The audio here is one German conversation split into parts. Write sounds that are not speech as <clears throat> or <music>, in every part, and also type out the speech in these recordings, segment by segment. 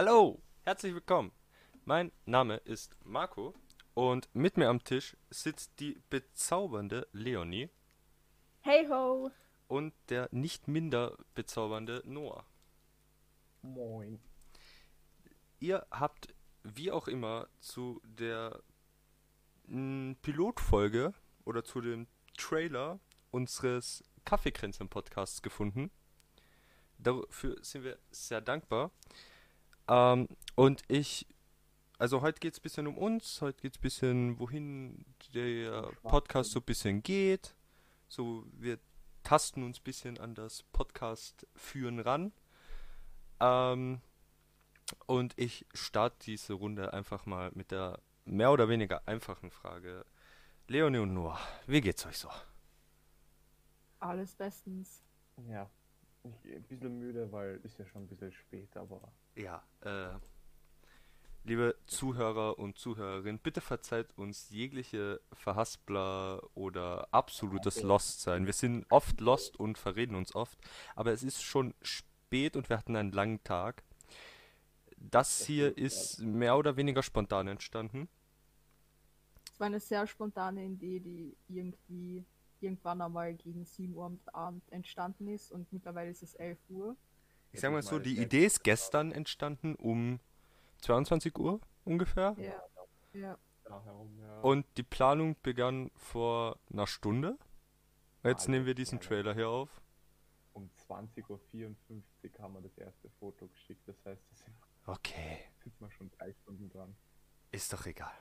Hallo, herzlich willkommen. Mein Name ist Marco und mit mir am Tisch sitzt die bezaubernde Leonie Hey ho! und der nicht minder bezaubernde Noah. Moin. Ihr habt wie auch immer zu der Pilotfolge oder zu dem Trailer unseres Kaffeekränzchen Podcasts gefunden. Dafür sind wir sehr dankbar. Ähm, und ich, also heute geht es ein bisschen um uns, heute geht es ein bisschen, wohin der Podcast so ein bisschen geht. So, wir tasten uns ein bisschen an das Podcast führen ran. Ähm, und ich starte diese Runde einfach mal mit der mehr oder weniger einfachen Frage. Leonie und Noah, wie geht's euch so? Alles bestens. Ja, ich bin ein bisschen müde, weil ist ja schon ein bisschen spät, aber Ja, äh, liebe Zuhörer und Zuhörerinnen, bitte verzeiht uns jegliche Verhaspler oder absolutes Lost-Sein. Wir sind oft lost und verreden uns oft, aber es ist schon spät und wir hatten einen langen Tag. Das hier ist mehr oder weniger spontan entstanden. Es war eine sehr spontane Idee, die irgendwie irgendwann einmal gegen 7 Uhr am Abend entstanden ist und mittlerweile ist es 11 Uhr. Ich sag mal so, die Idee ist gestern entstanden um 22 Uhr ungefähr. Ja. Ja. Und die Planung begann vor einer Stunde. Jetzt Alter, nehmen wir diesen. Trailer hier auf. um 20.54 Uhr haben wir das erste Foto geschickt, das heißt, da sind, Okay, sitzen wir schon drei Stunden dran. ist doch egal.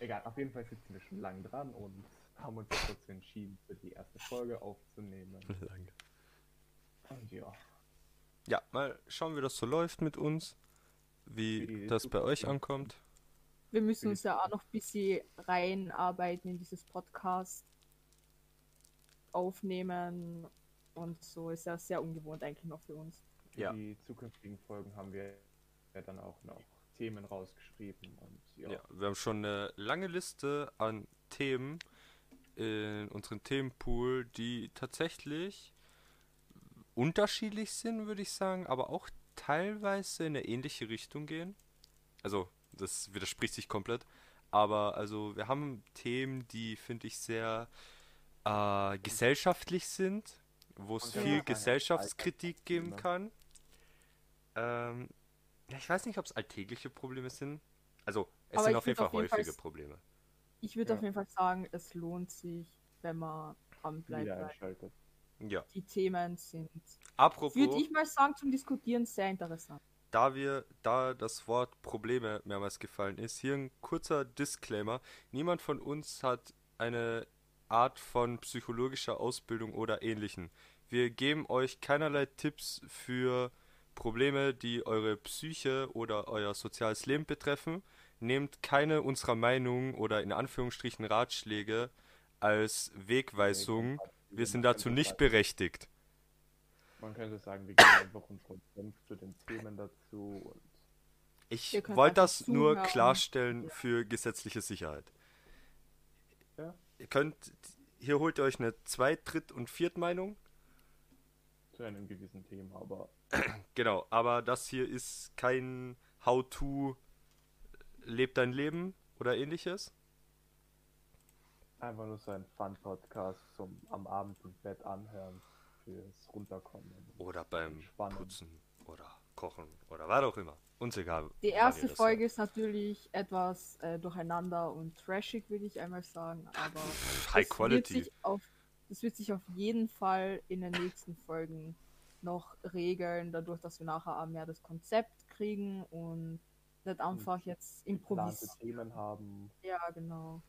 Egal, auf jeden Fall sitzen wir schon lang dran und haben uns jetzt dazu entschieden, für die erste Folge aufzunehmen. <laughs> Lange. Und ja, Ja, mal schauen, wie das so läuft mit uns. Wie Wie das bei euch ankommt. Wir müssen uns ja auch noch ein bisschen reinarbeiten in dieses Podcast aufnehmen und so ist ja sehr ungewohnt eigentlich noch für uns. für Ja. die zukünftigen Folgen haben wir ja dann auch noch Themen rausgeschrieben und ja, Ja, wir haben schon eine lange Liste an Themen in unserem Themenpool, die tatsächlich unterschiedlich sind, würde ich sagen, aber auch teilweise in eine ähnliche Richtung gehen. Also, das widerspricht sich komplett. Aber also, wir haben Themen, die, finde ich, sehr äh, gesellschaftlich sind, wo es viel Gesellschaftskritik geben Alltagsprobleme. kann. Ähm, ja, ich weiß nicht, ob es alltägliche Probleme sind. Also, es Aber sind auf jeden Fall auf jeden Fall häufige s- Probleme. Ich würde Ja. auf jeden Fall sagen, es lohnt sich, wenn man dran bleibt. wieder einschaltet. Ja. Die Themen sind, Apropos, würde ich mal sagen, zum Diskutieren sehr interessant. da wir, da das Wort Probleme mehrmals gefallen ist, hier ein kurzer Disclaimer. Niemand von uns hat eine Art von psychologischer Ausbildung oder ähnlichen. Wir geben euch keinerlei Tipps für Probleme, die eure Psyche oder euer soziales Leben betreffen. Nehmt keine unserer Meinungen oder in Anführungsstrichen Ratschläge als Wegweisung. Wir sind dazu nicht berechtigt. Man könnte sagen, wir geben einfach unseren Senf zu den Themen dazu und Ich wollte das nur zuhören. klarstellen für gesetzliche Sicherheit. Ja. Ihr könnt, hier holt ihr euch eine Zweit-, Dritt- und Viertmeinung. zu einem gewissen Thema, aber <clears throat> Genau, aber das hier ist kein How-to, lebt dein Leben oder ähnliches. Einfach nur so ein Fun-Podcast zum am Abend im Bett anhören fürs Runterkommen. Oder beim Entspannen. Putzen oder Kochen oder was auch immer. Uns egal. Die erste Folge hört. ist natürlich etwas äh, durcheinander und trashig, würde ich einmal sagen. Aber High das Quality. Wird sich auf, das wird sich auf jeden Fall in den nächsten Folgen noch regeln, dadurch, dass wir nachher auch mehr das Konzept kriegen und nicht einfach jetzt improvisieren. Themen haben. Ja, genau.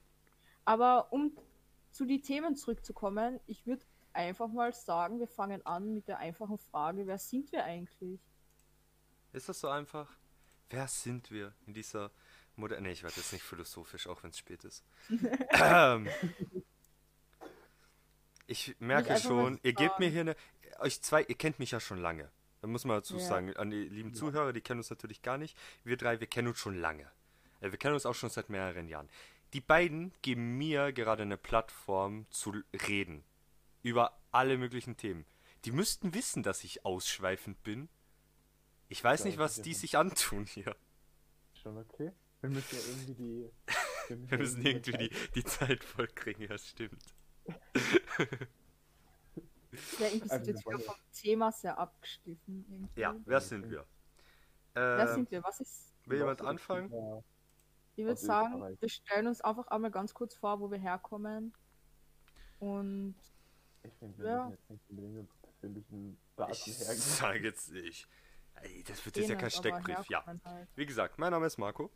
Aber um zu den Themen zurückzukommen, ich würde einfach mal sagen, wir fangen an mit der einfachen Frage, wer sind wir eigentlich? Ist das so einfach? Wer sind wir in dieser Mutter? Nee, ich werde jetzt nicht philosophisch, auch wenn es spät ist. <laughs> ähm, ich merke schon, ihr gebt mir hier eine. Euch zwei, ihr kennt mich ja schon lange. Da muss man dazu Ja. sagen, an die lieben Zuhörer, die kennen uns natürlich gar nicht. Wir drei, wir kennen uns schon lange. Äh, Wir kennen uns auch schon seit mehreren Jahren. Die beiden geben mir gerade eine Plattform zu reden. Über alle möglichen Themen. Die müssten wissen, dass ich ausschweifend bin. Ich weiß Ja, nicht, was ja die sich antun hier. Schon okay? Wir müssen ja irgendwie die. <laughs> Wir müssen ja irgendwie die, die Zeit vollkriegen, ja stimmt. Ja, irgendwie Also sind jetzt wieder ja- vom Thema sehr abgeschliffen. Irgendwie. Ja, wer sind wir? Wer Äh, sind wir? Was ist. will jemand anfangen? dieser- Ich würde sagen, Österreich? wir stellen uns einfach einmal ganz kurz vor, wo wir herkommen. Und Ich finde, wir Ja. jetzt nicht unbedingt persönlichen Daten Ich hergeben. sage jetzt nicht. Ey, das wird jetzt ja kein aber Steckbrief. Ja, Halt. wie gesagt, mein Name ist Marco.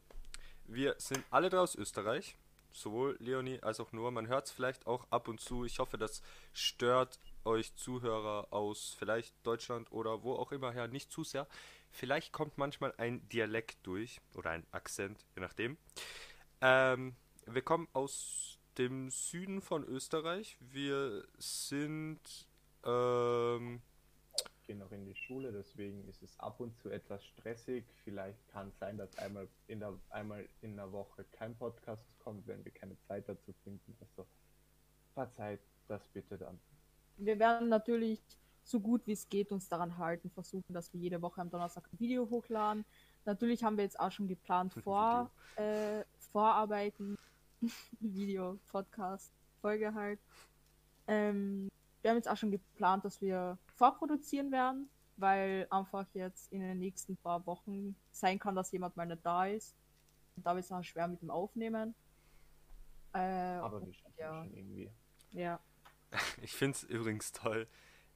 Wir sind alle drei aus Österreich. Sowohl Leonie als auch Noah. Man hört es vielleicht auch ab und zu. Ich hoffe, das stört euch Zuhörer aus vielleicht Deutschland oder wo auch immer her nicht zu sehr. Vielleicht kommt manchmal ein Dialekt durch oder ein Akzent, je nachdem. Ähm, wir kommen aus dem Süden von Österreich. Wir sind ähm, gehen noch in die Schule, deswegen ist es ab und zu etwas stressig. Vielleicht kann es sein, dass einmal in der, einmal in der Woche kein Podcast kommt, wenn wir keine Zeit dazu finden. Also verzeiht das bitte dann. Wir werden natürlich so gut wie es geht uns daran halten, versuchen, dass wir jede Woche am Donnerstag ein Video hochladen. Natürlich haben wir jetzt auch schon geplant, vor, äh, Vorarbeiten, <laughs> Video, Podcast, Folge halt. Ähm, wir haben jetzt auch schon geplant, dass wir vorproduzieren werden, weil einfach jetzt in den nächsten paar Wochen sein kann, dass jemand mal nicht da ist. Und da wird es auch schwer mit dem Aufnehmen. Äh, Aber wir schaffen ja. schon irgendwie. ja. <laughs> Ich finde es übrigens toll,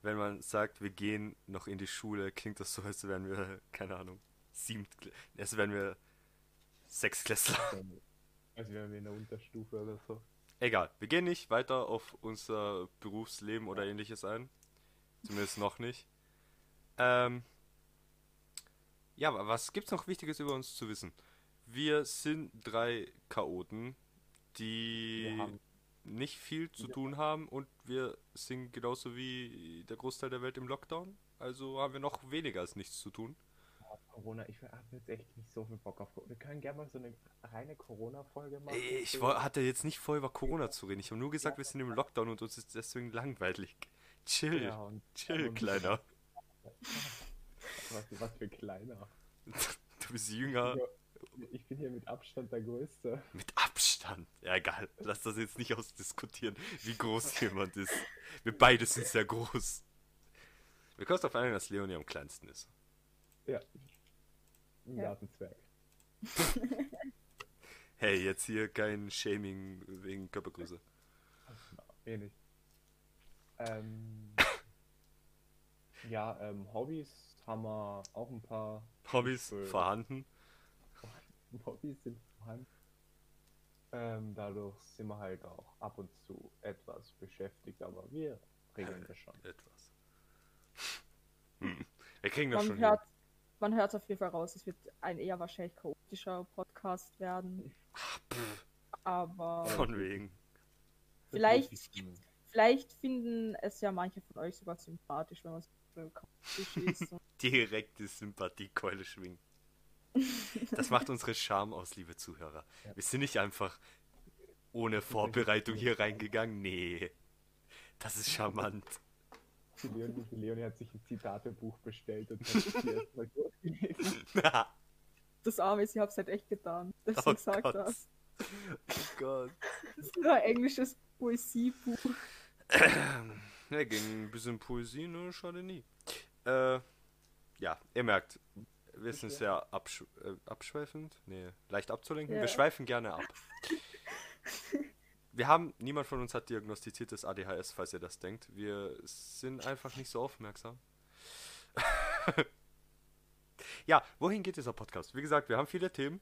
wenn man sagt, wir gehen noch in die Schule, klingt das so, als wären wir, keine Ahnung, sieben, als wären wir Sechsklässler. Also <laughs> wären wir in der Unterstufe oder so. Egal, wir gehen nicht weiter auf unser Berufsleben oder ähnliches ein. Zumindest noch nicht. Ähm, ja, aber was gibt's noch Wichtiges über uns zu wissen? Wir sind drei Chaoten, die Wir haben nicht viel zu Ja. tun haben und wir sind genauso wie der Großteil der Welt im Lockdown. Also haben wir noch weniger als nichts zu tun. Corona, ich habe jetzt echt nicht so viel Bock auf Corona. Wir können gerne mal so eine reine Corona-Folge machen. Ey, Ich hatte jetzt nicht vor, über Corona zu reden. Ich habe nur gesagt, wir sind im Lockdown und uns ist deswegen langweilig. Chill, Ja, und, chill, Kleiner. Was, was für kleiner. <laughs> Du bist jünger. Ja, Ich bin hier mit Abstand der Größte. Mit Abstand. Ja, egal. Lass das jetzt nicht ausdiskutieren, wie groß jemand ist. Wir beide sind sehr groß. Wir kommen auf einen, dass Leonie am kleinsten ist. Ja. Ein Ja. Gartenzwerg. <laughs> Hey, jetzt hier kein Shaming wegen Körpergröße. Eh nicht. Ähm, <laughs> ja, ähm, Hobbys haben wir auch ein paar. Hobbys vorhanden. <laughs> Hobbys sind vorhanden. Ähm, dadurch sind wir halt auch ab und zu etwas beschäftigt, aber wir regeln das schon. <laughs> Etwas. Hm. Wir kriegen das Man schon hört, man hört auf jeden Fall raus, es wird ein eher wahrscheinlich chaotischer Podcast werden. Aber hin. Von wegen. Vielleicht- vielleicht finden es ja manche von euch sogar sympathisch, wenn man so chaotisch ist. <laughs> Direkte Sympathiekeule schwingen. Das macht unsere Charme aus, liebe Zuhörer. Ja. Wir sind nicht einfach ohne Vorbereitung hier reingegangen. Nee. Das ist charmant. Die Leonie, die Leonie hat sich ein Zitatebuch bestellt und hat es hier erstmal durchgelesen. <laughs> das Arme ist, ich hab's halt echt getan, dass Oh du gesagt Gott. hast. oh Gott. Das ist nur ein englisches Poesiebuch. <clears throat> Ja, gegen ein bisschen Poesie, ne? Schade nie. Äh, ja, ihr merkt, wir sind sehr absch äh, abschweifend. Nee, leicht abzulenken. Ja. Wir schweifen gerne ab. Wir haben, niemand von uns hat diagnostiziertes ADHS, falls ihr das denkt. Wir sind einfach nicht so aufmerksam. <laughs> ja, wohin geht dieser Podcast? Wie gesagt, wir haben viele Themen.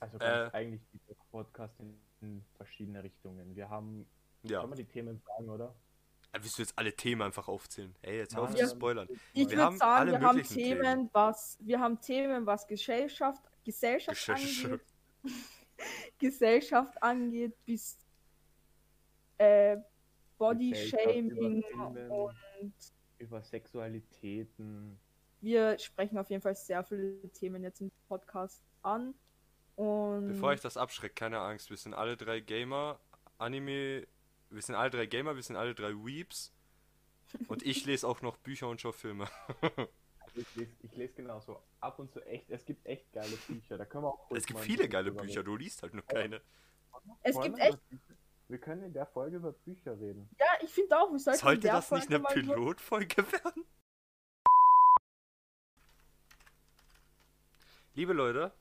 Also Äh. eigentlich geht der Podcast in, in verschiedene Richtungen. Wir haben, Ja. kann man die Themen sagen, oder? Willst du jetzt alle Themen einfach aufzählen? Ey, jetzt hör auf Nein, zu Ja. spoilern. Ich Wir würde haben sagen, alle wir haben möglichen Themen, Themen. was wir haben Themen, was Gesellschaft, Gesellschaft Gesellschaft. angeht, <laughs> Gesellschaft angeht, bis äh, Body Shaming über und über Sexualitäten. wir sprechen auf jeden Fall sehr viele Themen jetzt im Podcast an. Und Bevor ich das abschreckt, keine Angst, wir sind alle drei Gamer, Anime, wir sind alle drei Gamer, wir sind alle drei Weeps und ich lese auch noch Bücher und schaue Filme. <laughs> Ich lese, ich lese genauso ab und zu echt, es gibt echt geile Bücher. Da können wir auch Es gibt viele geile Bücher, reden. du liest halt nur keine. Es gibt wir echt, Wir können in der Folge über Bücher reden. ja, ich finde auch, wir sollten in Sollte der das nicht Folge eine mal über- Pilotfolge <laughs> werden? Liebe Leute,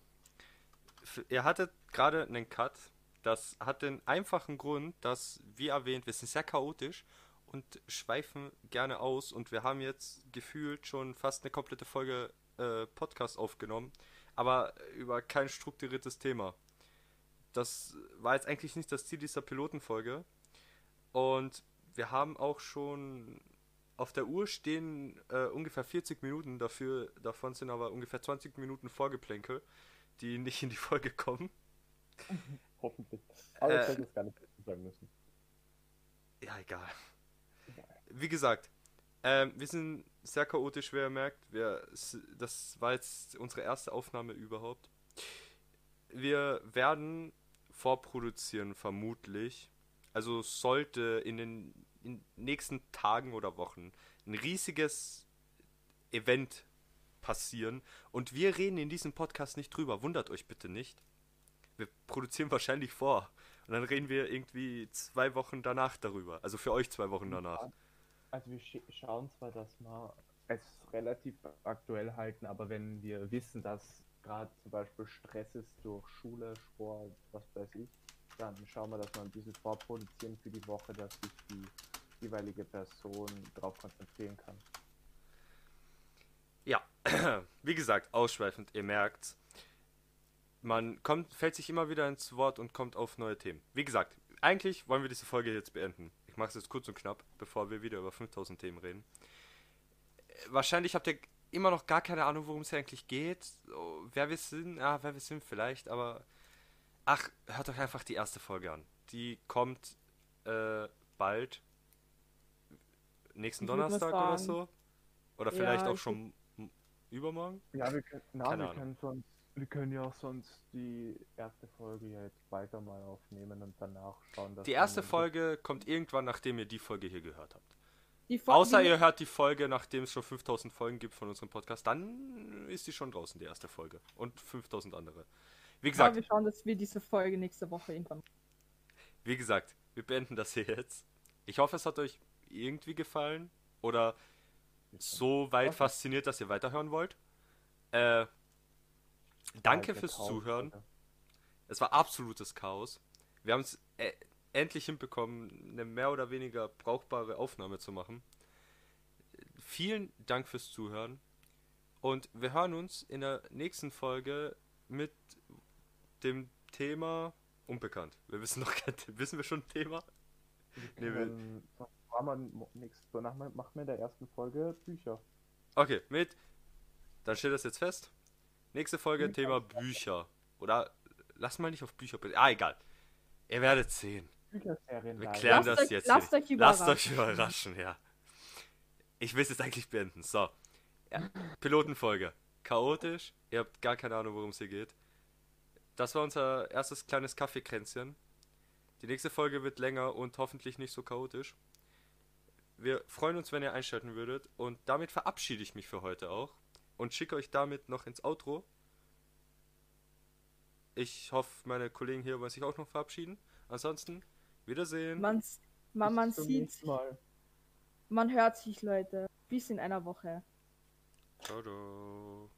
ihr hattet gerade einen Cut. Das hat den einfachen Grund, dass, wie erwähnt, wir sind sehr chaotisch und schweifen gerne aus. Und wir haben jetzt gefühlt schon fast eine komplette Folge äh, Podcast aufgenommen, aber über kein strukturiertes Thema. Das war jetzt eigentlich nicht das Ziel dieser Pilotenfolge. Und wir haben auch schon auf der Uhr stehen äh, ungefähr 40 Minuten, dafür, davon sind aber ungefähr 20 Minuten Vorgeplänkel, die nicht in die Folge kommen. <laughs> Hoffentlich. Aber Äh, ich hätte es gar nicht sagen müssen. Ja, egal. Wie gesagt, ähm, wir sind sehr chaotisch, wie ihr merkt. Wir, das war jetzt unsere erste Aufnahme überhaupt. Wir werden vorproduzieren, vermutlich. Also sollte in den in nächsten Tagen oder Wochen ein riesiges Event passieren. Und wir reden in diesem Podcast nicht drüber. Wundert euch bitte nicht. Wir produzieren wahrscheinlich vor. Und dann reden wir irgendwie zwei Wochen danach darüber. Also für euch zwei Wochen danach. Also wir sch schauen zwar, dass wir es relativ aktuell halten, aber wenn wir wissen, dass gerade zum Beispiel Stress ist durch Schule, Sport, was weiß ich, dann schauen wir, dass wir ein bisschen vorproduzieren für die Woche, dass sich die jeweilige Person darauf konzentrieren kann. Ja, <clears throat> wie gesagt, ausschweifend, ihr merkt's. Man kommt, fällt sich immer wieder ins Wort und kommt auf neue Themen. Wie gesagt, eigentlich wollen wir diese Folge jetzt beenden. Ich mache es jetzt kurz und knapp, bevor wir wieder über 5000 Themen reden. Äh, Wahrscheinlich habt ihr immer noch gar keine Ahnung, worum es hier eigentlich geht. Wer wir sind, ja, wer wir sind vielleicht, aber ach, hört euch einfach die erste Folge an. Die kommt äh, bald. Nächsten Ich Donnerstag oder so. Oder Ja, vielleicht auch ich schon übermorgen. Ja, wir können, na, Keine wir Ahnung. können sonst, wir können ja auch sonst die erste Folge ja jetzt weiter mal aufnehmen und danach schauen, dass Die erste Folge kommt irgendwann, nachdem ihr die Folge hier gehört habt. Die Außer ihr hört die Folge, nachdem es schon 5000 Folgen gibt von unserem Podcast, dann ist die schon draußen, die erste Folge. Und 5000 andere. Wie Ja, gesagt, wir schauen, dass wir diese Folge nächste Woche irgendwann. wie gesagt, wir beenden das hier jetzt. Ich hoffe, es hat euch irgendwie gefallen oder so weit fasziniert, dass ihr weiterhören wollt. Äh, danke fürs Chaos- Zuhören. Folge. Es war absolutes Chaos. Wir haben es äh, endlich hinbekommen, eine mehr oder weniger brauchbare Aufnahme zu machen. Vielen Dank fürs Zuhören. Und wir hören uns in der nächsten Folge mit dem Thema unbekannt. Wir wissen noch kein Wissen wir schon ein Thema? <laughs> Nee, wir- danach ma- machen wir in der ersten Folge Bücher. Okay, mit. Dann steht das jetzt fest. Nächste Folge Bücher. Thema Bücher. Oder lass mal nicht auf Bücher. Ah, egal. Ihr werdet sehen. Bücherserien. Wir klären Lasst das euch- jetzt. lasst hier. euch lasst überraschen. euch überraschen, ja. Ich will es jetzt eigentlich beenden. So. Ja. Pilotenfolge. Chaotisch. Ihr habt gar keine Ahnung, worum es hier geht. Das war unser erstes kleines Kaffeekränzchen. Die nächste Folge wird länger und hoffentlich nicht so chaotisch. Wir freuen uns, wenn ihr einschalten würdet. Und damit verabschiede ich mich für heute auch. Und schicke euch damit noch ins Outro. Ich hoffe, meine Kollegen hier wollen sich auch noch verabschieden. Ansonsten, Wiedersehen. Man, man, man sieht, Mal. man hört sich, Leute. Bis in einer Woche. Ciao, ciao.